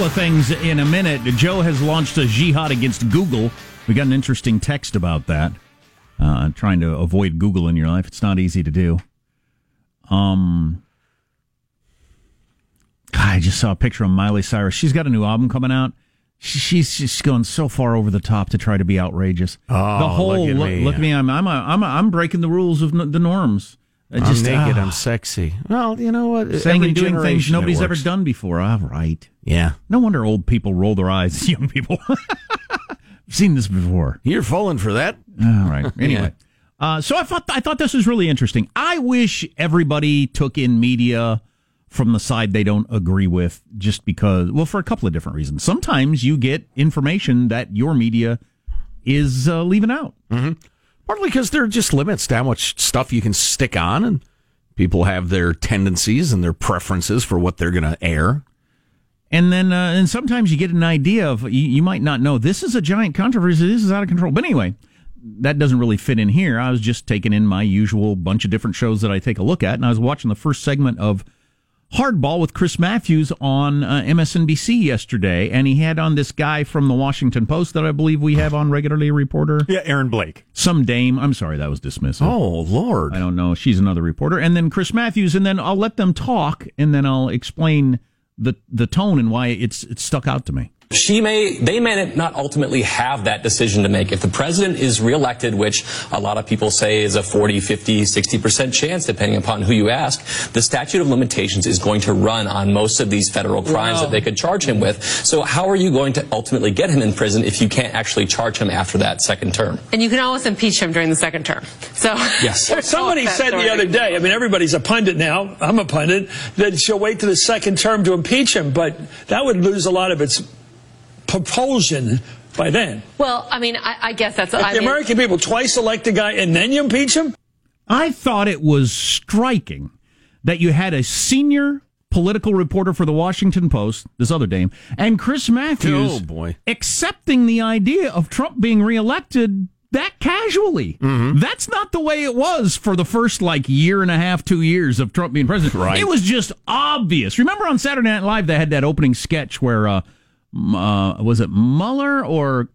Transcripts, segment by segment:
Couple of things in a minute. Joe has launched a jihad against Google. We got an interesting text about that. Uh, trying to avoid Google in your life. It's not easy to do. Um, God, I just saw a picture of Miley Cyrus. She's got a new album coming out. She- She's just going so far over the top to try to be outrageous. Oh, the whole look at me. look at me. I'm I'm a, I'm a, I'm breaking the rules of n- the norms. I'm just naked. ah, I'm sexy. Well, you know what? saying and doing things nobody's ever done before. All right. Yeah, No wonder old people roll their eyes at young people. I've seen this before. you're falling for that. All right. Anyway, uh, so I thought I thought this was really interesting. I wish everybody took in media from the side they don't agree with, just because. Well, for a couple of different reasons. Sometimes you get information that your media is uh, leaving out. Partly because there are just limits to how much stuff you can stick on, and people have their tendencies and their preferences for what they're going to air. And then, uh, and sometimes you get an idea of you, you might not know this is a giant controversy. This is out of control. But anyway, that doesn't really fit in here. I was just taking in my usual bunch of different shows that I take a look at, and I was watching the first segment of Hardball with Chris Matthews on uh, MSNBC yesterday, and he had on this guy from the Washington Post that I believe we have on regularly a reporter, Yeah, Aaron Blake. some dame. I'm sorry, that was dismissive. Oh Lord! I don't know. She's another reporter, and then Chris Matthews, and then I'll let them talk, and then I'll explain the the tone and why it's it's stuck out to me. She may, they may not ultimately have that decision to make. If the president is reelected, which a lot of people say is a 40, 50, 60% chance, depending upon who you ask, the statute of limitations is going to run on most of these federal crimes that they could charge him with. So how are you going to ultimately get him in prison if you can't actually charge him after that second term? And you can always impeach him during the second term. So Yes. there's Somebody always that said the other day, I mean, everybody's a pundit now. I'm a pundit, that she'll wait to the second term to impeach him, but that would lose a lot of its propulsion by then. Well, I mean, I, I guess that's. If I the mean, American people twice elect a guy and then you impeach him? I thought it was striking that you had a senior political reporter for the Washington Post, this other dame, and Chris Matthews Oh, boy. accepting the idea of Trump being reelected that casually. Mm-hmm. That's not the way it was for the first like year and a half, two years of Trump being president. Right. It was just obvious. Remember on Saturday Night Live they had that opening sketch where uh, m- uh was it Mueller or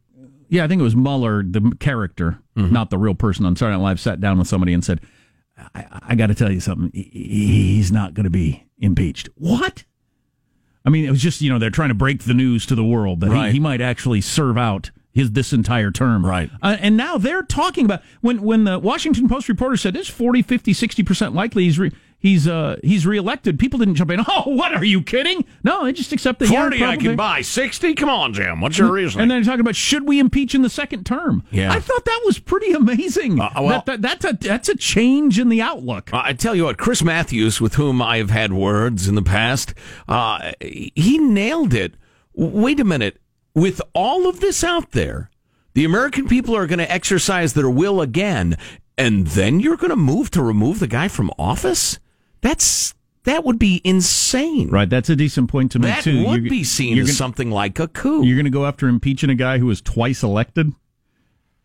yeah, I think it was Mueller, the character, Mm-hmm. not the real person on Saturday Night Live, sat down with somebody and said, I, I got to tell you something. He's not going to be impeached. What? I mean, it was just, you know, they're trying to break the news to the world that Right. he, he might actually serve out his this entire term. Right. Uh, and now they're talking about when when the Washington Post reporter said it's 40, 50, 60% likely he's re, he's uh he's reelected, people didn't jump in. Oh, what are you kidding? No, they just accept yeah, Forty, I can buy. Sixty? Come on, Jim. What's your reason? And then talking about should we impeach in the second term? Yeah. I thought that was pretty amazing. Uh, well- that, that, that's a that's a change in the outlook. Uh, I tell you what, Chris Matthews, with whom I have had words in the past, uh, he nailed it. Wait a minute. With all of this out there, the American people are going to exercise their will again, and then you're going to move to remove the guy from office? That's that would be insane. Right, that's a decent point to make That too. would You're- be seen as gonna- something like a coup. You're going to go after impeaching a guy who was twice elected,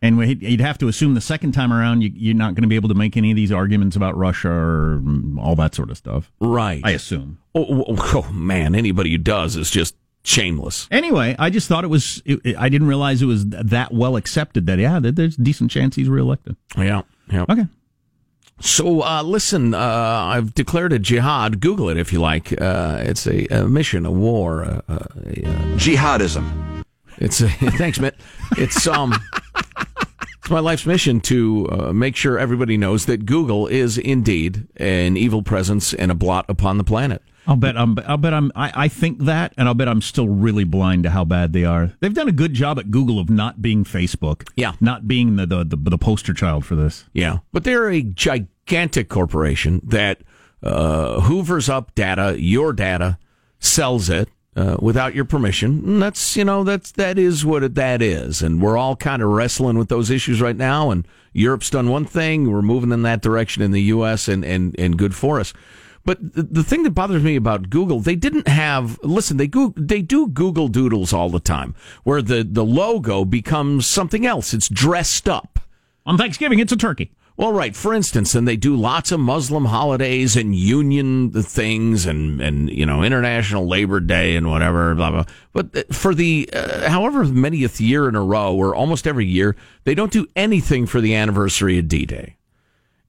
and he'd have to assume the second time around you, you're not going to be able to make any of these arguments about Russia or mm, all that sort of stuff. right. I assume. oh, oh, oh, man, anybody who does is just shameless. Anyway, I just thought it was. It, I didn't realize it was that well accepted that yeah, there's a decent chance he's reelected. Yeah. Yeah. Okay. So, uh, listen, uh, I've declared a jihad. Google it if you like. Uh, it's a, a mission, a war. A, a, a, Jihadism. it's a, thanks, Mitt. It's um, it's my life's mission to uh, make sure everybody knows that Google is indeed an evil presence and a blot upon the planet. I'll bet I'm. I'll bet I'm. I, I think that, and I'll bet I'm still really blind to how bad they are. They've done a good job at Google of not being Facebook. Yeah. not being the the, the, the poster child for this. Yeah, but they're a gigantic corporation that uh, hoovers up data, your data, sells it uh, without your permission. And that's you know that's that is what it, that is, and we're all kind of wrestling with those issues right now. And Europe's done one thing, we're moving in that direction in the U.S. and and and good for us. But the, the thing that bothers me about Google, they didn't have. Listen, they go, they do Google Doodles all the time, where the the logo becomes something else. It's dressed up. On Thanksgiving, it's a turkey. Well, right. For instance, and they do lots of Muslim holidays and union things and, and, you know, International Labor Day and whatever, blah, blah. But for the, uh, however manyth year in a row or almost every year, they don't do anything for the anniversary of D-Day.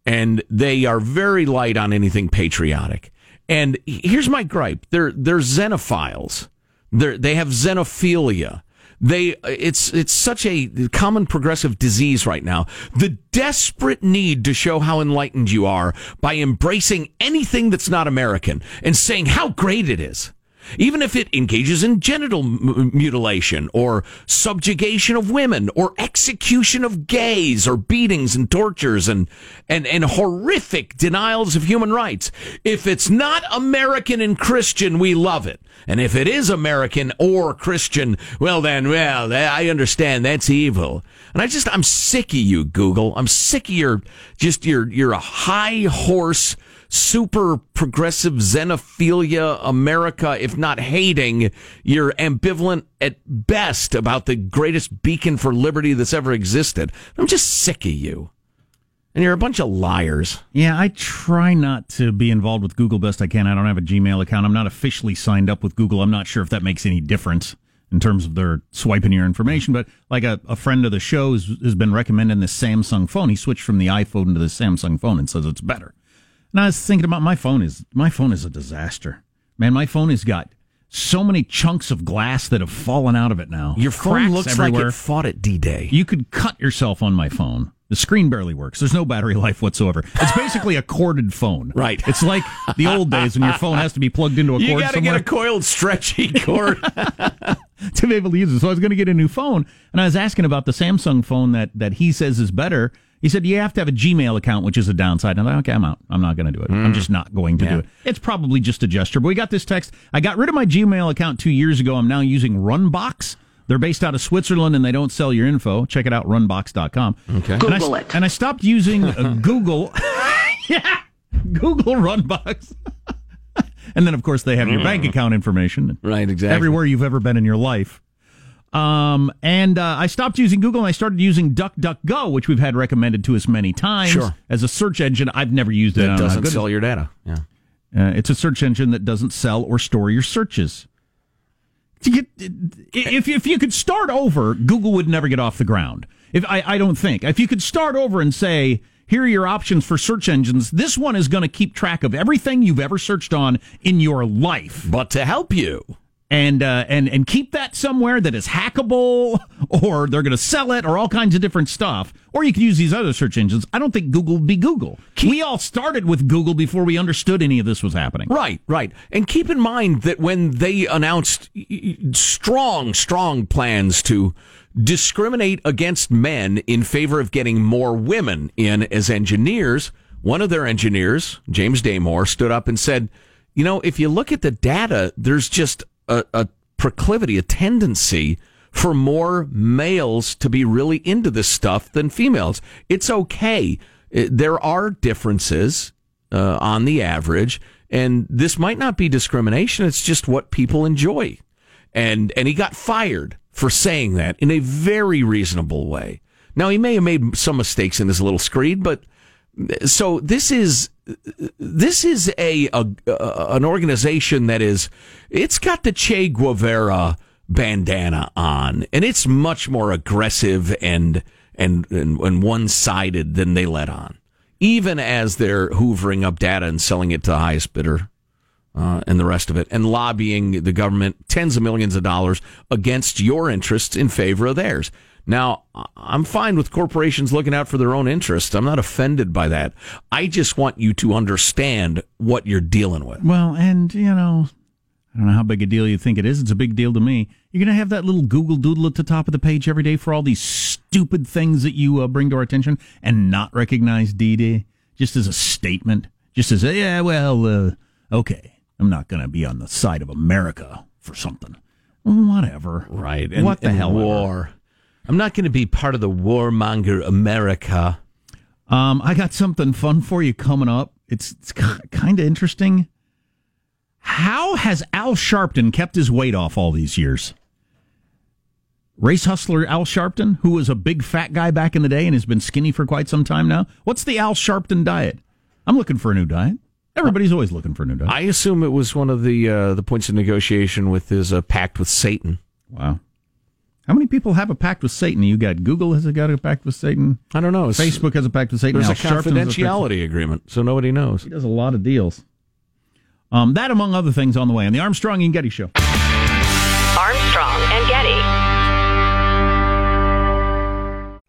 And they are very light on anything patriotic. And here's my gripe. They're, they're xenophiles. They're, they have xenophilia they it's it's such a common progressive disease right now. The desperate need to show how enlightened you are by embracing anything that's not American and saying how great it is even if it engages in genital m- mutilation or subjugation of women or execution of gays or beatings and tortures and, and, and horrific denials of human rights. If it's not American and Christian, we love it. And if it is American or Christian, well then, well, I understand that's evil. And I just, I'm sick of you, Google. I'm sick of your, just your, you're a high horse super progressive xenophilia America, if not hating, you're ambivalent at best about the greatest beacon for liberty that's ever existed. I'm just sick of you. And you're a bunch of liars. Yeah, I try not to be involved with Google best I can. I don't have a Gmail account. I'm not officially signed up with Google. I'm not sure if that makes any difference in terms of their swiping your information. But like a, a friend of the show has, has been recommending this Samsung phone. He switched from the iPhone to the Samsung phone and says it's better. And I was thinking about my phone is my phone is a disaster. Man, my phone has got so many chunks of glass that have fallen out of it now. Your phone looks everywhere. like it fought at D-Day. You could cut yourself on my phone. The screen barely works. There's no battery life whatsoever. It's basically a corded phone. Right. It's like the old days when your phone has to be plugged into a you cord got to get a coiled stretchy cord. to be able to use it. So I was going to get a new phone, and I was asking about the Samsung phone that that he says is better. He said you have to have a Gmail account, which is a downside. And I'm like, okay, I'm out. I'm not going to do it. I'm just not going to Yeah. do it. It's probably just a gesture. But we got this text. I got rid of my Gmail account two years ago. I'm now using Runbox. They're based out of Switzerland and they don't sell your info. Check it out, runbox.com. Okay. And I, Google it. And I stopped using uh, Google. yeah, Google Runbox. and then, of course, they have your bank account information. Right, exactly. Everywhere you've ever been in your life. Um, and uh, I stopped using Google and I started using DuckDuckGo, which we've had recommended to us many times Sure. as a search engine. I've never used it. It doesn't sell your data. Yeah. uh, it's a search engine that doesn't sell or store your searches. Get, if if you could start over, Google would never get off the ground. If I, I don't think if you could start over and say, here are your options for search engines. This one is going to keep track of everything you've ever searched on in your life, But to help you, and uh, and and keep that somewhere that is hackable, or they're going to sell it, or all kinds of different stuff. Or you could use these other search engines. I don't think Google would be Google. we all started with Google before we understood any of this was happening. Right, right. And keep in mind that when they announced strong, strong plans to discriminate against men in favor of getting more women in as engineers, one of their engineers, James Damore, stood up and said, you know, if you look at the data, there's just a, a proclivity, a tendency for more males to be really into this stuff than females. It's okay. There are differences uh, on the average, and this might not be discrimination. It's just what people enjoy. And and he got fired for saying that in a very reasonable way. Now he may have made some mistakes in his little screed, but so this is this is a, a, an organization that is it's got the Che Guevara bandana on, and it's much more aggressive and and and, and one sided than they let on. Even as they're hoovering up data and selling it to the highest bidder uh, and the rest of it, and lobbying the government tens of millions of dollars against your interests in favor of theirs. Now, I'm fine with corporations looking out for their own interests. I'm not offended by that. I just want you to understand what you're dealing with. Well, and you know, I don't know how big a deal you think it is. It's a big deal to me. You're gonna have that little Google Doodle at the top of the page every day for all these stupid things that you uh, bring to our attention, and not recognize DD just as a statement, just as a, yeah, well, uh, okay, I'm not gonna be on the side of America for something. Whatever. Right. And, what the hell? ever. War. I'm not going to be part of the warmonger America. Um, I got something fun for you coming up. It's, it's kind of interesting. How has Al Sharpton kept his weight off all these years? Race hustler Al Sharpton, who was a big fat guy back in the day and has been skinny for quite some time now. What's the Al Sharpton diet? I'm looking for a new diet. Everybody's always looking for a new diet. I assume it was one of the uh, the points of negotiation with his uh, pact with Satan. Wow. How many people have a pact with Satan? You got Google has got a pact with Satan. I don't know. Facebook has a pact with Satan. There's Al a has a confidentiality agreement, so nobody knows. He does a lot of deals. Um, that among other things on the way on the Armstrong and Getty Show.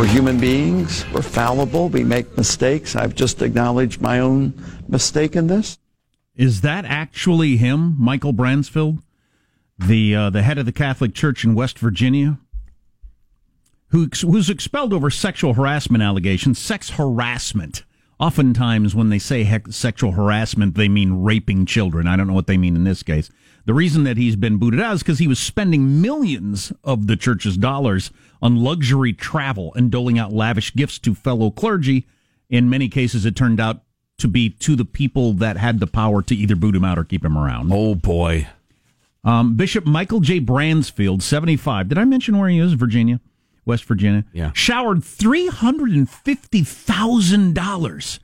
We're human beings. We're fallible. We make mistakes. I've just acknowledged my own mistake in this. Is that actually him, Michael Bransfield, the uh, the head of the Catholic Church in West Virginia, who who's expelled over sexual harassment allegations? Sex harassment. Oftentimes, when they say sexual harassment, they mean raping children. I don't know what they mean in this case. The reason that he's been booted out is because he was spending millions of the church's dollars on luxury travel and doling out lavish gifts to fellow clergy. In many cases, it turned out to be to the people that had the power to either boot him out or keep him around. Oh, boy. Um, Bishop Michael J. Bransfield, 75. Did I mention where he is? Virginia, West Virginia. Yeah. Showered $350,000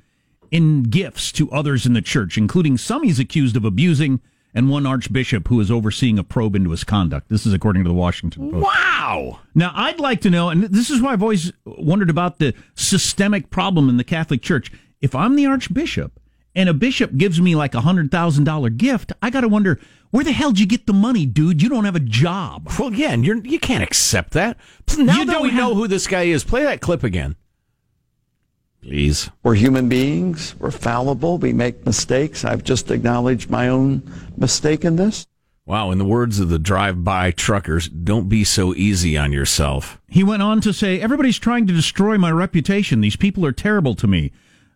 in gifts to others in the church, including some he's accused of abusing and one archbishop who is overseeing a probe into his conduct. This is according to the Washington Post. Wow. Now, I'd like to know, and this is why I've always wondered about the systemic problem in the Catholic Church. If I'm the Archbishop and a bishop gives me like a hundred thousand dollar gift, I got to wonder where the hell did you get the money, dude? You don't have a job. Well, again, you're, you can't accept that. Now You that don't we know who this guy is, play that clip again. Please. We're human beings. We're fallible. We make mistakes. I've just acknowledged my own mistake in this. Wow, in the words of the drive-by truckers, don't be so easy on yourself. He went on to say, Everybody's trying to destroy my reputation. These people are terrible to me.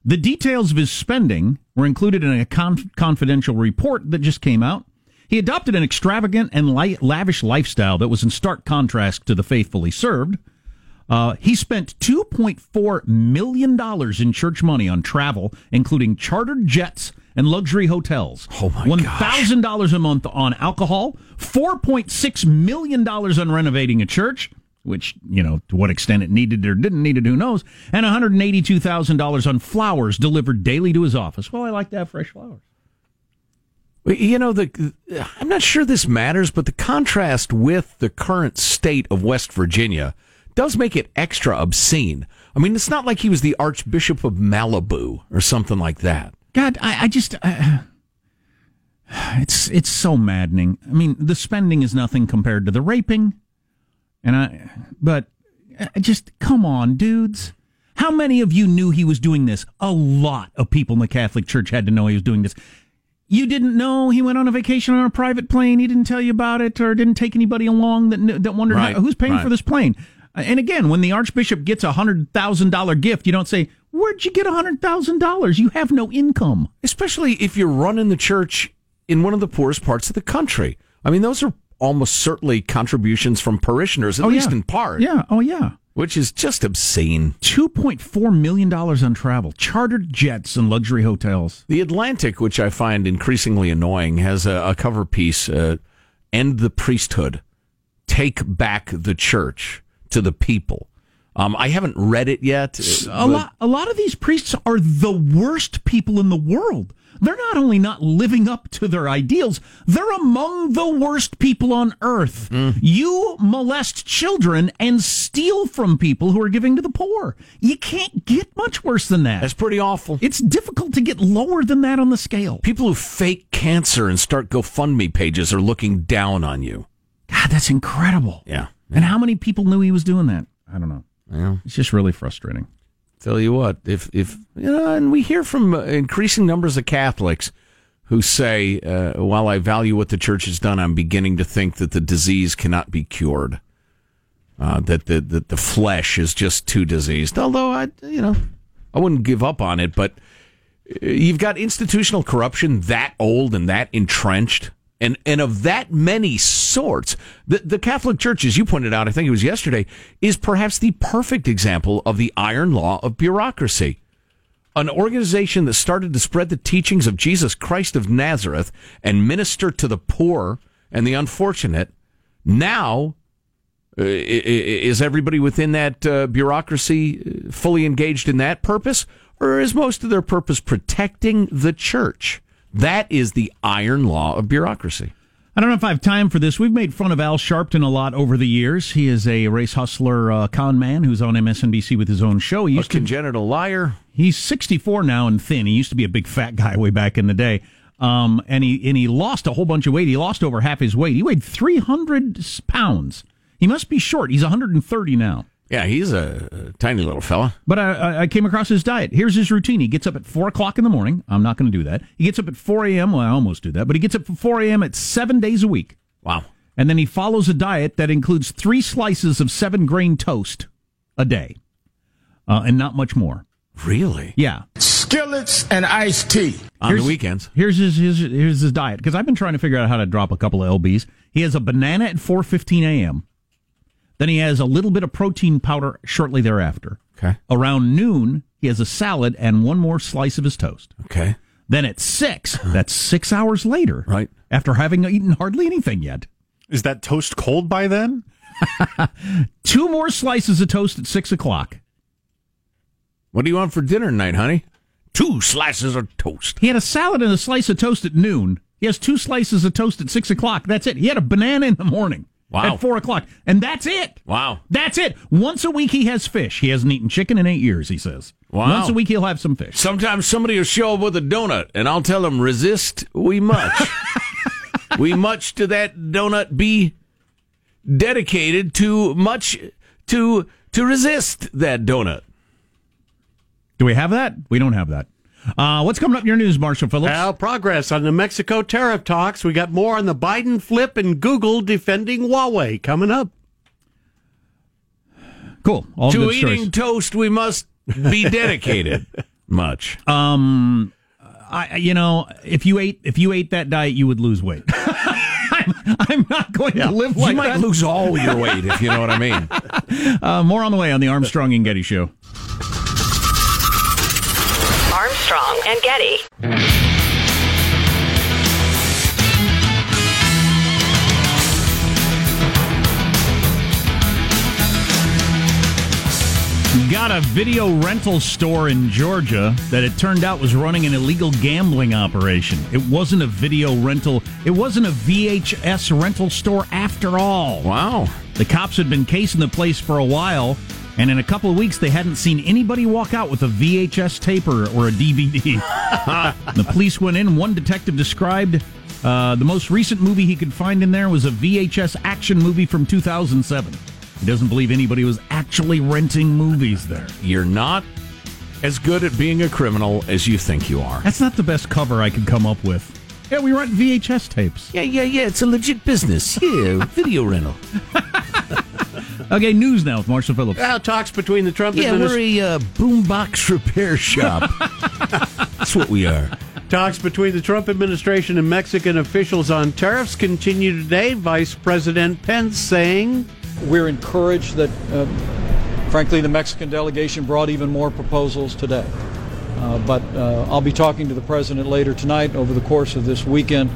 The details of his spending were included in a conf- confidential report that just came out. He adopted an extravagant and li- lavish lifestyle that was in stark contrast to the faithful he served. Uh, he spent $2.4 million in church money on travel, including chartered jets and luxury hotels. Oh, my $1,000 a month on alcohol, $4.6 million on renovating a church, which, you know, to what extent it needed or didn't need it, who knows, and $182,000 on flowers delivered daily to his office. Well, I like to have fresh flowers. You know, the I'm not sure this matters, but the contrast with the current state of West Virginia does make it extra obscene. I mean, it's not like he was the Archbishop of Malibu or something like that. God, I, I just. Uh, it's it's so maddening. I mean, the spending is nothing compared to the raping, and I. But I just come on, dudes. How many of you knew he was doing this? A lot of people in the Catholic Church had to know he was doing this. You didn't know he went on a vacation on a private plane. He didn't tell you about it, or didn't take anybody along that that wondered Right, how, who's paying right. for this plane. Uh, And again, when the Archbishop gets a hundred thousand dollar gift, you don't say, "Where'd you get a hundred thousand dollars? You have no income." Especially if you're running the church in one of the poorest parts of the country. I mean, those are almost certainly contributions from parishioners, at least yeah. in part. Yeah. Oh, yeah. Which is just obscene. $2.4 million on travel, chartered jets, and luxury hotels. The Atlantic, which I find increasingly annoying, has a, a cover piece uh, End the Priesthood, Take Back the Church to the People. Um, I haven't read it yet. A lot, a lot of these priests are the worst people in the world. They're not only not living up to their ideals, they're among the worst people on earth. Mm. You molest children and steal from people who are giving to the poor. You can't get much worse than that. That's pretty awful. it's difficult to get lower than that on the scale. People who fake cancer and start GoFundMe pages are looking down on you. God, that's incredible. Yeah. And how many people knew he was doing that? I don't know. Yeah. It's just really frustrating. Tell you what, if if you know, and we hear from uh, increasing numbers of Catholics who say, uh, "While I value what the church has done, I'm beginning to think that the disease cannot be cured. Uh, that the that the flesh is just too diseased." Although I, you know, I wouldn't give up on it, but uh, you've got institutional corruption that old and that entrenched. And, and of that many sorts, the, the Catholic Church, as you pointed out, I think it was yesterday, is perhaps the perfect example of the iron law of bureaucracy. An organization that started to spread the teachings of Jesus Christ of Nazareth and minister to the poor and the unfortunate. Now, uh, is everybody within that uh, bureaucracy uh, fully engaged in that purpose? Or is most of their purpose protecting the church? That is the iron law of bureaucracy. I don't know if I have time for this. We've made fun of Al Sharpton a lot over the years. He is a race hustler, uh, con man who's on MSNBC with his own show. He A used to congenital liar. He's 64 now and thin. He used to be a big fat guy way back in the day. Um, and he and he lost a whole bunch of weight. He lost over half his weight. He weighed 300 pounds. He must be short. He's 130 now. Yeah, he's a, a tiny little fella. But I- I, I came across his diet. Here's his routine. He gets up at 4 o'clock in the morning. I'm not going to do that. He gets up at 4 a.m. Well, I almost do that. But he gets up at 4 a.m. at seven days a week. Wow. And then he follows a diet that includes three slices of seven grain toast a day uh, and not much more. Really? Yeah. Skillets and iced tea. On the weekends. Here's his, his here's his diet because I've been trying to figure out how to drop a couple of lbs. He has a banana at 4:15 a.m. Then he has a little bit of protein powder shortly thereafter. Okay. Around noon, he has a salad and one more slice of his toast. Okay. Then at six, that's six hours later, Right. After having eaten hardly anything yet, Is that toast cold by then? two more slices of toast at six o'clock. What do you want for dinner tonight, honey? Two slices of toast. He had a salad and a slice of toast at noon. He has two slices of toast at six o'clock. That's it. He had a banana in the morning. Wow. At four o'clock. And that's it. Wow. That's it. Once a week he has fish. He hasn't eaten chicken in eight years, he says. Wow. Once a week he'll have some fish. Sometimes somebody will show up with a donut, and I'll tell him, resist we much. we much to that donut be dedicated to much to to resist that donut. Do we have that? We don't have that. Uh, what's coming up in your news, Marshall Phillips? Well, progress on the Mexico tariff talks. We got more on the Biden flip and Google defending Huawei coming up. Cool. All to eating stories. toast, we must be dedicated much. Um, I, you know, if you ate if you ate that diet, you would lose weight. I'm, I'm not going to live you might that. lose all your weight if you know what I mean. Uh, more on the way on the Armstrong and Getty Show. Armstrong and Getty. Got a video rental store in Georgia that it turned out was running an illegal gambling operation. It wasn't a video rental, it wasn't a VHS rental store after all. Wow. The cops had been casing the place for a while, and in a couple of weeks, they hadn't seen anybody walk out with a VHS tape or, or a DVD. the police went in. One detective described uh, the most recent movie he could find in there was a VHS action movie from 2007. He doesn't believe anybody was actually renting movies there. You're not as good at being a criminal as you think you are. That's not the best cover I could come up with. Yeah, we rent VHS tapes. Yeah, yeah, yeah. It's a legit business. Yeah, video rental. Okay, news now with Marshall Phillips. Well, talks between the Trump Yeah, administration. we're a uh, boombox repair shop. That's what we are. Talks between the Trump administration and Mexican officials on tariffs continue today. Vice President Pence saying, We're encouraged that, uh, frankly, the Mexican delegation brought even more proposals today. Uh, but uh, I'll be talking to the president later tonight over the course of this weekend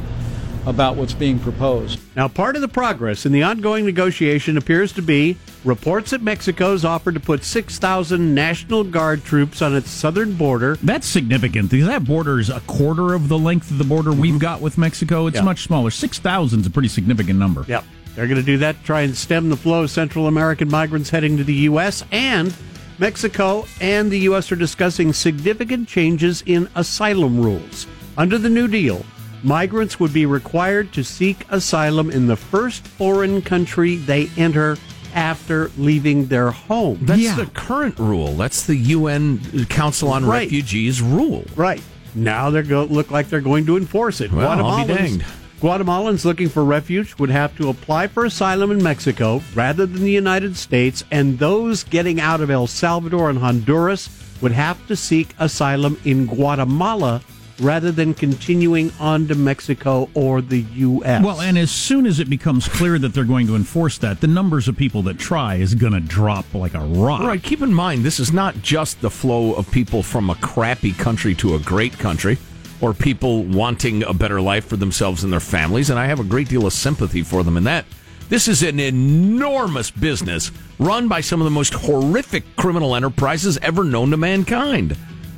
about what's being proposed. Now, part of the progress in the ongoing negotiation appears to be reports that Mexico's offered to put 6,000 National Guard troops on its southern border. That's significant because that border is a quarter of the length of the border we've mm-hmm. got with Mexico. It's Yeah. much smaller. 6,000 is a pretty significant number. Yep. They're going to do that to try and stem the flow of Central American migrants heading to the U.S. And Mexico and the U.S. are discussing significant changes in asylum rules. Under the New Deal, migrants would be required to seek asylum in the first foreign country they enter after leaving their home. That's the current rule. That's the UN Council on Right. Refugees rule. Right. Now they're going look like they're going to enforce it. Well, I'll be Guatemalans- danged. Guatemalans looking for refuge would have to apply for asylum in Mexico rather than the United States, and those getting out of El Salvador and Honduras would have to seek asylum in Guatemala rather than continuing on to Mexico or the U.S. Well, and as soon as it becomes clear that they're going to enforce that, the numbers of people that try is going to drop like a rock. Right. Keep in mind, this is not just the flow of people from a crappy country to a great country or people wanting a better life for themselves and their families. And I have a great deal of sympathy for them in that. This is an enormous business run by some of the most horrific criminal enterprises ever known to mankind.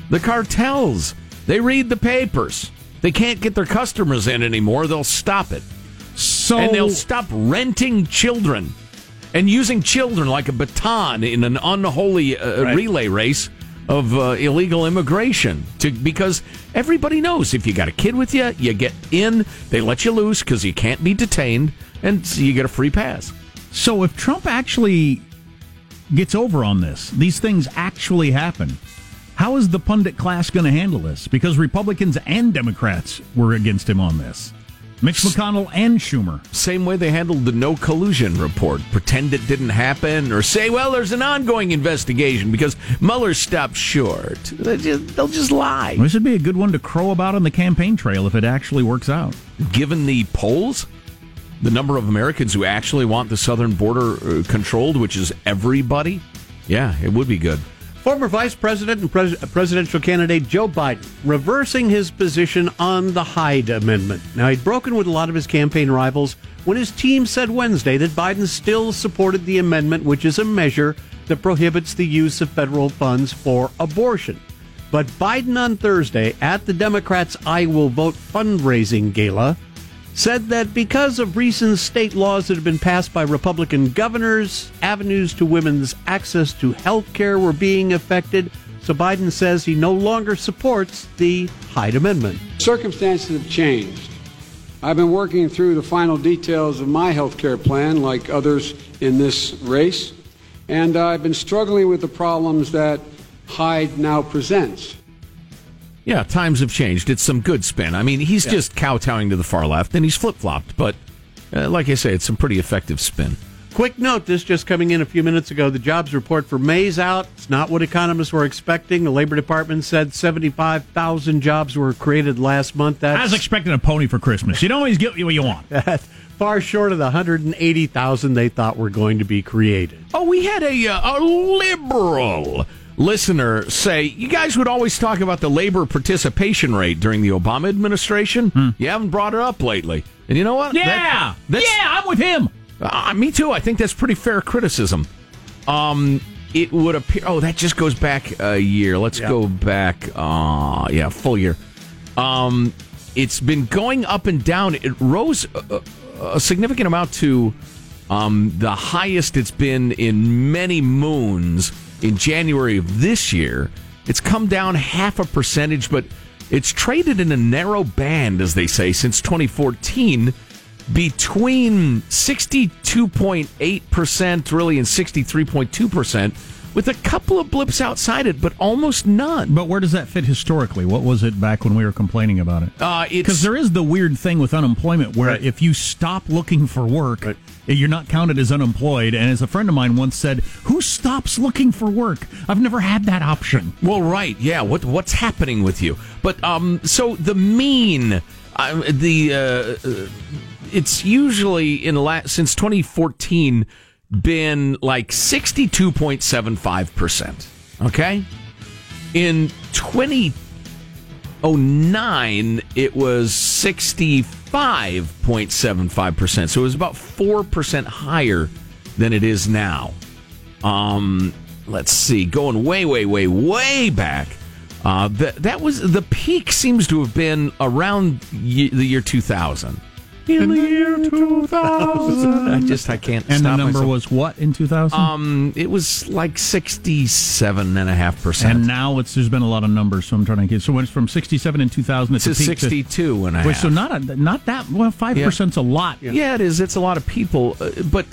The cartels, they read the papers. They can't get their customers in anymore. They'll stop it. So and they'll stop renting children and using children like a baton in an unholy uh, Right. relay race of uh, illegal immigration to because everybody knows if you got a kid with you you get in they let you loose because you can't be detained and so you get a free pass So if Trump actually gets over on this, these things actually happen. How is the pundit class going to handle this? Because Republicans and Democrats were against him on this. Mitch McConnell and Schumer. same way they handled the no collusion report pretend it didn't happen or say well there's an ongoing investigation because Mueller stopped short They just- they'll just lie This would be a good one to crow about on the campaign trail if it actually works out. given the polls, the number of Americans who actually want the southern border uh, controlled, which is everybody, yeah, it would be good. Former Vice President and pres- presidential candidate Joe Biden reversing his position on the Hyde Amendment. Now, he'd broken with a lot of his campaign rivals when his team said Wednesday that Biden still supported the amendment, which is a measure that prohibits the use of federal funds for abortion. But Biden on Thursday at the Democrats' I Will Vote fundraising gala said that because of recent state laws that have been passed by Republican governors, avenues to women's access to health care were being affected. So Biden says he no longer supports the Hyde Amendment. Circumstances have changed. I've been working through the final details of my health care plan, like others in this race, and I've been struggling with the problems that Hyde now presents. Yeah, times have changed. It's some good spin. I mean, he's Yeah. just kowtowing to the far left, and he's flip flopped. But uh, like I say, it's some pretty effective spin. Quick note this just coming in a few minutes ago. The jobs report for May's out. It's not what economists were expecting. The Labor Department said 75,000 jobs were created last month. That's I was expecting a pony for Christmas. You don't always get what you want. Far short of the 180,000 they thought were going to be created. Oh, we had a, uh, a liberal listener say, You guys would always talk about the labor participation rate during the Obama administration. You haven't brought it up lately. And you know what? Yeah, That- yeah, I'm with him. Uh, me too. I think that's pretty fair criticism. Um, it would appear. Oh, that just goes back a year. Let's Yeah. go back. Uh, yeah, full year. Um, it's been going up and down. It rose a, a- a significant amount to um, the highest it's been in many moons in January of this year. It's come down half a percentage, but it's traded in a narrow band, as they say, since 2014 between 62.8% really and 63.2% with a couple of blips outside it but almost none But where does that fit historically? What was it back when we were complaining about it? uh, Because there is the weird thing with unemployment where Right. if you stop looking for work, Right. you're not counted as unemployed. And as a friend of mine once said, "Who stops looking for work? I've never had that option." well right yeah what what's happening with you but um so the mean uh, the uh, uh, it's usually in la- since 2014 been like 62.75% okay? In 2009 it was 65.75% so it was about 4% higher than it is now. Um let's see going way way way way back uh that that was the peak seems to have been around y- the year 2000 in the year 2000 i just i can't And stop the number myself. was what in 2000? um it was like 67 and a half percent and now it's there's been a lot of numbers, so I'm trying to get. So when it's from 67 in 2000, it's to a peak to- 62 and a half Wait, so not a, not that well. Five percent's a lot. Yeah, it is. It's a lot of people, uh, but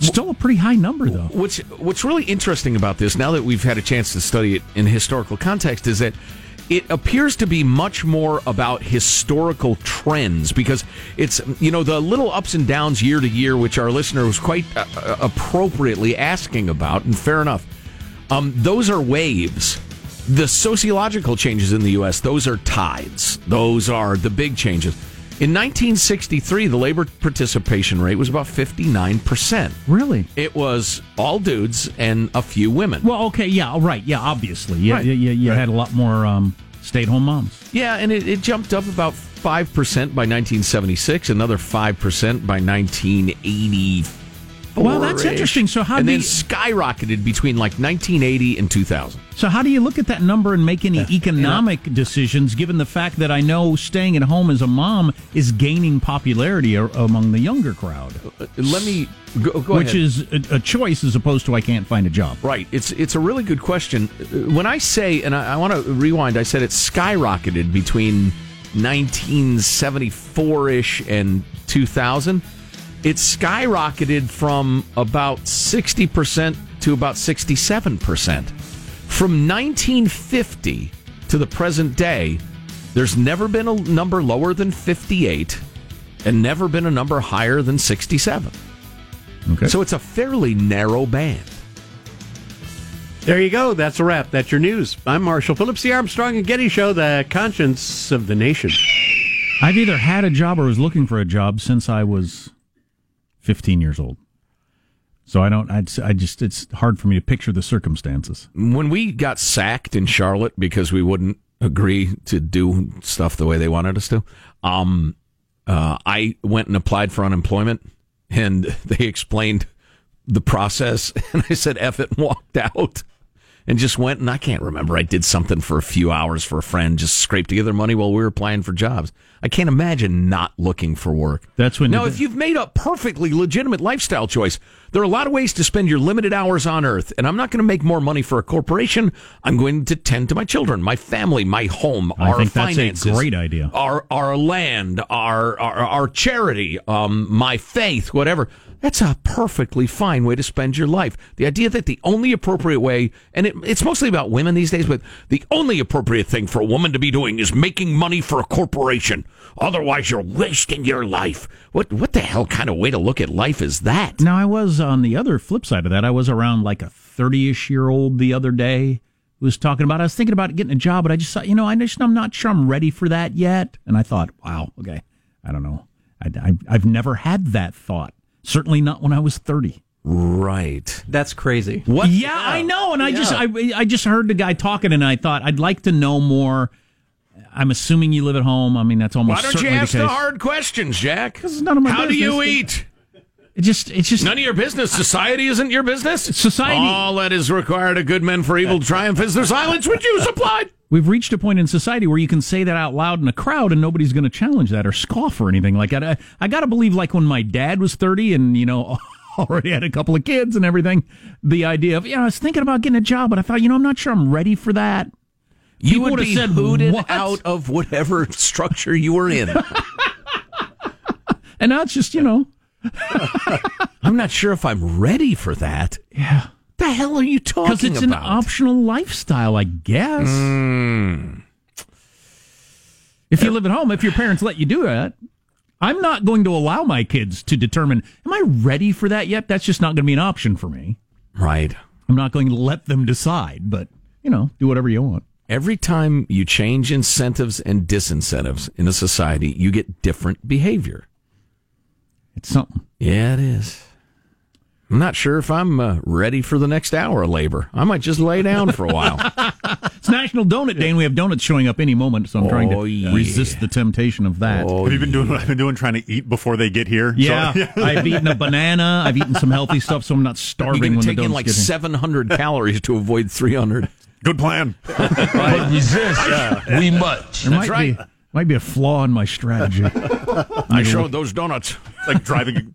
Still a pretty high number, though. What's What's really interesting about this, now that we've had a chance to study it in historical context, is that it appears to be much more about historical trends because it's you know the little ups and downs year to year, which our listener was quite uh, uh, appropriately asking about, and fair enough. Um, those are waves. The sociological changes in the U.S. those are tides. Those are the big changes. In 1963, the labor participation rate was about 59%. Really? It was all dudes and a few women. Well, okay, yeah, right, yeah, obviously, yeah, Right. you, you, you had a lot more um, stay-at-home moms. Yeah, and it, it jumped up about 5% by 1976, another 5% by 1984. Well, that's interesting. So how and do then you- skyrocketed between like 1980 and 2000. So how do you look at that number and make any economic decisions, given the fact that I know staying at home as a mom is gaining popularity a- among the younger crowd? Uh, uh, let me go, go which ahead. is a, a choice as opposed to I can't find a job. Right. It's it's a really good question. Uh, when I say, and I, I want to rewind, I said it skyrocketed between 1974 ish and 2000. It skyrocketed from about 60% to about 67%. From 1950 to the present day, there's never been a number lower than 58 and never been a number higher than 67. Okay. So it's a fairly narrow band. There you go. That's a wrap. That's your news. I'm Marshall Phillips, the Armstrong and Getty Show, the conscience of the nation. I've either had a job or was looking for a job since I was 15 years old. So I don't. I'd, I just. It's hard for me to picture the circumstances. when we got sacked in Charlotte because we wouldn't agree to do stuff the way they wanted us to, um, uh, I went and applied for unemployment, and they explained the process, and I said "F it" and walked out, and just went. And I can't remember. I did something for a few hours for a friend, just scraped together money while we were applying for jobs. I can't imagine not looking for work. That's when Now, if you've made a perfectly legitimate lifestyle choice, there are a lot of ways to spend your limited hours on earth. And I'm not going to make more money for a corporation. I'm going to tend to my children, my family, my home, I our think that's a finances. great idea. Our, our land, our, our, our charity, um, my faith, whatever. That's a perfectly fine way to spend your life. The idea that the only appropriate way, and it, it's mostly about women these days, but the only appropriate thing for a woman to be doing is making money for a corporation. Otherwise, you're wasting your life. What what the hell kind of way to look at life is that? Now I was on the other flip side of that. I was around like a 30ish year old the other day who was talking about. I was thinking about getting a job, but I just thought, you know, I just I'm not sure I'm ready for that yet. And I thought, wow, okay, I don't know. I, I've never had that thought. Certainly not when I was 30. Right. That's crazy. What? Yeah, I know. And I just I, I just heard the guy talking, and I thought I'd like to know more. I'm assuming you live at home. I mean, that's almost Why don't you certainly ask the the case. hard questions, Jack? This is none of my How do you eat? It just it's just None of your business. Society isn't your business. Society- All that is required of good men for evil to triumph is their silence, which you supplied. We've reached a point in society where you can say that out loud in a crowd and nobody's going to challenge that or scoff or anything like that. I, I got to believe, like when my dad was 30 and, you know, already had a couple of kids and everything, the idea of, yeah, I was thinking about getting a job, but I thought, you know, I'm not sure I'm ready for that. You People would would've be said, hooted "What?" out of whatever structure you were in. And now it's just, you know, I'm not sure if I'm ready for that. yeah. The hell are you talking about? Because it's an optional lifestyle, I guess. Mm. If you live at home, if your parents let you do that, I'm not going to allow my kids to determine, am I ready for that yet? That's just not going to be an option for me. Right. I'm not going to let them decide, but, you know, do whatever you want. Every time you change incentives and disincentives in a society, you get different behavior. It's something. Yeah, it is. I'm not sure if I'm uh, ready for the next hour of labor. I might just lay down for a while. It's National Donut Day, and we have donuts showing up any moment, so I'm trying to Oh, yeah. resist the temptation of that. Oh, Have you been doing what I've been doing, trying to eat before they get here? So- yeah, I've eaten a banana. I've eaten some healthy stuff, so I'm not starving going when to the take in donuts like get here. 700 calories to avoid 300. Good plan. But resist, we much. There That's might right. be might be a flaw in my strategy. I showed those donuts. It's like driving.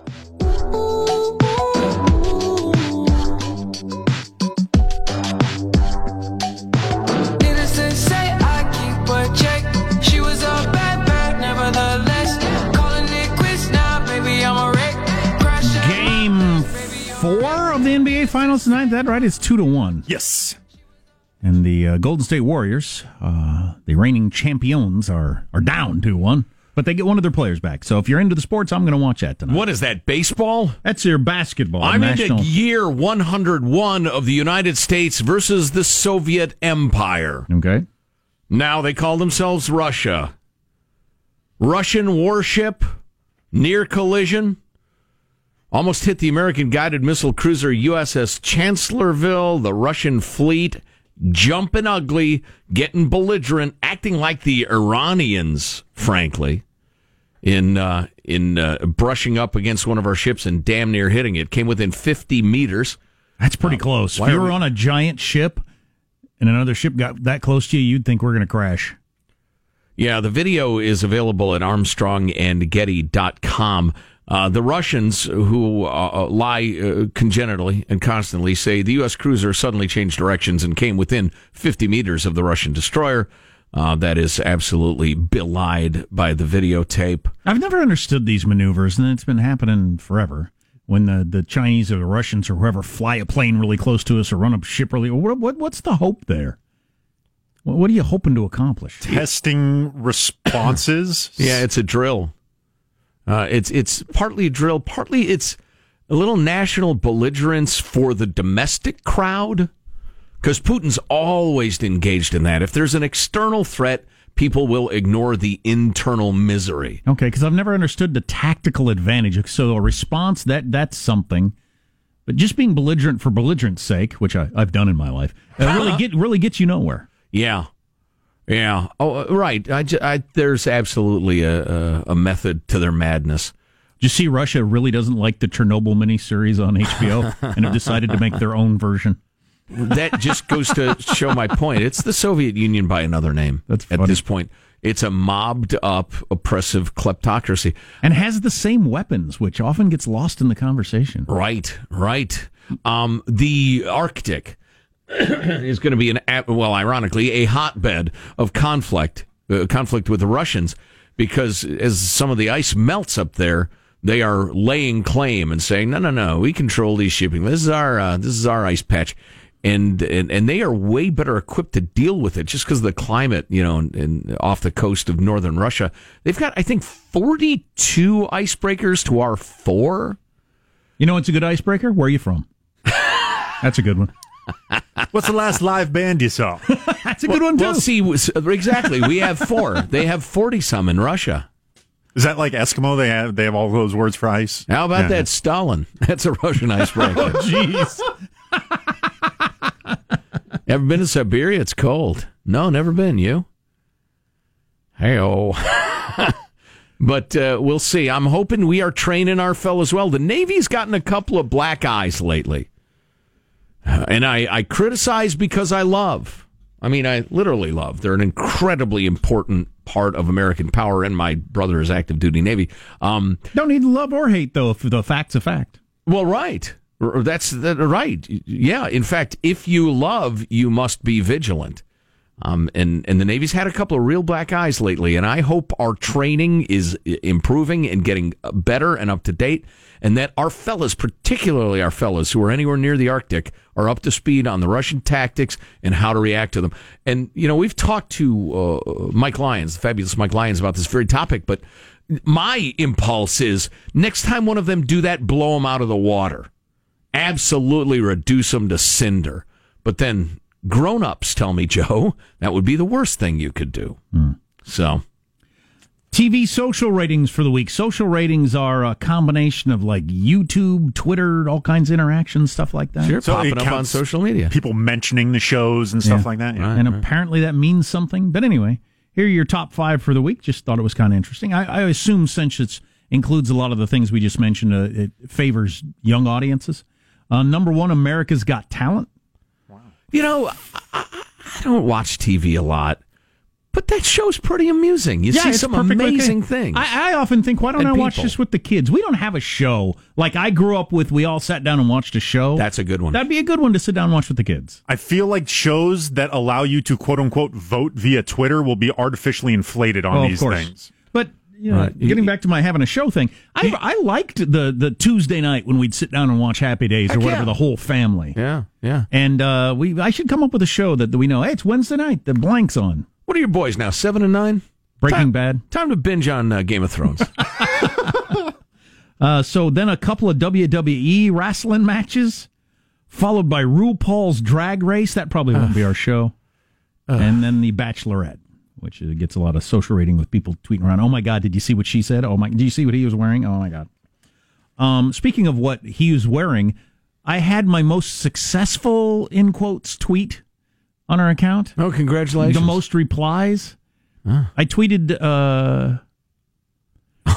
Finals tonight. That right? It's two to one. Yes. And the uh, Golden State Warriors, uh, the reigning champions, are are down two one. But they get one of their players back. So if you're into the sports, I'm going to watch that tonight. What is that, baseball? That's your basketball. I'm national. into year 101 of the United States versus the Soviet Empire. Okay. Now they call themselves Russia. Russian warship, near collision, almost hit the American guided missile cruiser USS Chancellorsville, the Russian fleet jumping ugly, getting belligerent, acting like the Iranians, frankly, in uh, in uh, brushing up against one of our ships and damn near hitting it. Came within 50 meters. That's pretty close. why If you were we- on a giant ship and another ship got that close to you, you'd think we're going to crash. Yeah, the video is available at armstrongandgetty.com. Uh, the Russians, who uh, lie uh, congenitally and constantly, say the U.S. cruiser suddenly changed directions and came within 50 meters of the Russian destroyer. Uh, that is absolutely belied by the videotape. I've never understood these maneuvers, and it's been happening forever. When the, the Chinese or the Russians or whoever fly a plane really close to us or run a ship really, what, what what's the hope there? What, what are you hoping to accomplish? Testing responses. Yeah, it's a drill. Uh, it's it's partly a drill, partly it's a little national belligerence for the domestic crowd, because Putin's always engaged in that. If there's an external threat, people will ignore the internal misery. Okay, because I've never understood the tactical advantage. So a response that that's something, but just being belligerent for belligerent's sake, which I, I've done in my life, uh, really get really gets you nowhere. Yeah, yeah. Oh, uh, right. I, I, there's absolutely a, a a method to their madness. Did you see Russia really doesn't like the Chernobyl miniseries on HBO and have decided to make their own version? that just goes to show my point. It's the Soviet Union by another name. That's at this point. It's a mobbed up, oppressive kleptocracy. And has the same weapons, which often gets lost in the conversation. Right, right. Um, the Arctic is going to be an well, ironically, a hotbed of conflict, uh, conflict with the Russians, because as some of the ice melts up there, they are laying claim and saying, "No, no, no, we control these shipping. This is our uh, this is our ice patch." And, and and they are way better equipped to deal with it just because of the climate, you know, and, and off the coast of northern Russia. They've got, I think, forty-two icebreakers to our four. You know, it's a good icebreaker. Where are you from? That's a good one. What's the last live band you saw? That's a good one too. Well, see, exactly. We have four. they have forty some in Russia. Is that like Eskimo? They have they have all those words for ice. How about Yeah. that, Stalin? That's a Russian icebreaker. Jeez. Ever been to Siberia? It's cold. No, never been. You? Hey, oh. but uh, we'll see. I'm hoping we are training our fellows well. The Navy's gotten a couple of black eyes lately. And I, I criticize because I love. I mean, I literally love. They're an incredibly important part of American power, and my brother is active duty Navy. Um, Don't need love or hate though. If the fact's a fact. well, right. That's that, right. Yeah. In fact, if you love, you must be vigilant. Um, and, and the Navy's had a couple of real black eyes lately, and I hope our training is improving and getting better and up to date, and that our fellas, particularly our fellas who are anywhere near the Arctic, are up to speed on the Russian tactics and how to react to them. And, you know, we've talked to uh, Mike Lyons, the fabulous Mike Lyons, about this very topic, but my impulse is next time one of them do that, blow them out of the water absolutely reduce them to cinder. But then grown ups tell me, Joe, that would be the worst thing you could do. So, TV social ratings for the week. Social ratings are a combination of like YouTube, Twitter, all kinds of interactions, stuff like that. sure, So popping up on social media. People mentioning the shows and stuff Yeah. like that. Yeah. and apparently that means something. But anyway, here are your top five for the week. Just thought it was kind of interesting. I, I assume since it includes a lot of the things we just mentioned, uh, it favors young audiences. Uh, number one, America's Got Talent. You know, I, I- I don't watch TV a lot, But that show's pretty amusing. You yeah, see some perfectly okay. amazing things. I, I often think, why don't And I watch this with the kids? We don't have a show like I grew up with. We all sat down and watched a show. That's a good one. That'd be a good one to sit down and watch with the kids. I feel like shows that allow you to quote unquote vote via Twitter will be artificially inflated on Oh, of these course. things. You know, Right. getting back to my having a show thing, I I liked the the Tuesday night when we'd sit down and watch Happy Days or whatever the whole family. Yeah, yeah. And uh, we I should come up with a show that, that we know. Hey, it's Wednesday night. The blank's on. What are your boys now? Seven and nine. Breaking Time- Bad. Time to binge on uh, Game of Thrones. Uh, so then a couple of WWE wrestling matches, followed by RuPaul's Drag Race. That probably won't be our show. and then the Bachelorette, which uh, gets a lot of social rating with people tweeting around. Oh my God, did you see what she said? Oh my, did you see what he was wearing? Oh my God. Um, speaking of what he was wearing, I had my most successful in quotes tweet on our account. Oh, congratulations! The most replies. I tweeted. Uh,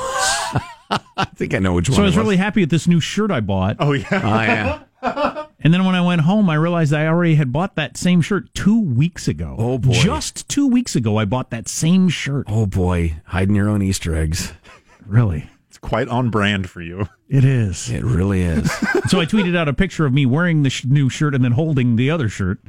I think I know which one. so I was it really happy with this new shirt I bought. Oh yeah. Oh yeah. And then when I went home, I realized I already had bought that same shirt two weeks ago. Oh, boy. Just two weeks ago, I bought that same shirt. Oh boy, hiding your own Easter eggs. Really? It's quite on brand for you. It is. It really is. so I tweeted out a picture of me wearing the sh- new shirt and then holding the other shirt.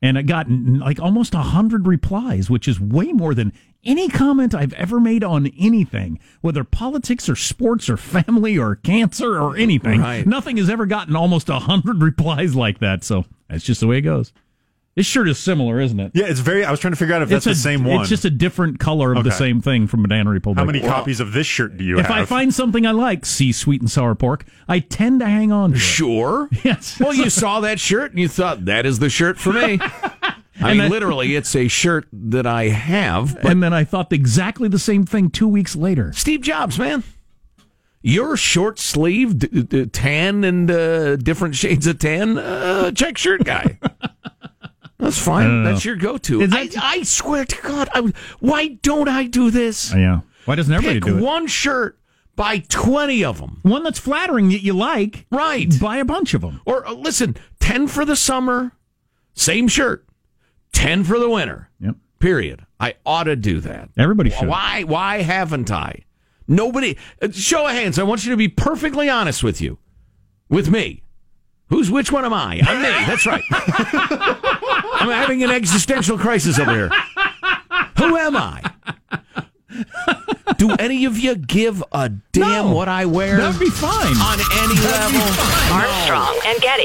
And it got n- like almost a hundred replies, which is way more than any comment I've ever made on anything, whether politics or sports or family or cancer or anything. Right. Nothing has ever gotten almost a hundred replies like that. So that's just the way it goes. This shirt is similar, isn't it? Yeah, it's very. I was trying to figure out if that's It's the same one. It's just a different color of the same thing from Banana Republic. How many copies of this shirt do you if have? If I find something I like, see sweet and sour pork, I tend to hang on to it. Sure. Yes. Well, you saw that shirt and you thought that is the shirt for me. I And mean, I- literally, it's a shirt that I have. But and then I thought exactly the same thing two weeks later. Steve Jobs, man, you're short sleeved, d- d- tan and uh, different shades of tan, uh, check shirt guy. That's fine. That's your go-to. I, I swear to God, I, why don't I do this? Yeah. Why doesn't everybody Pick do it? one shirt, buy twenty of them. One that's flattering that you like. Right. Buy a bunch of them. Or uh, listen, 10 for the summer, same shirt. 10 for the winner. Yep. Period. I ought to do that. Everybody should. Why why haven't I? Nobody uh, show of hands. I want you to be perfectly honest with you. With me. Who's which one am I? I'm me. That's right. I'm having an existential crisis over here. Who am I? Do any of you give a damn No. what I wear That'd be fine. on any level? Armstrong and Getty.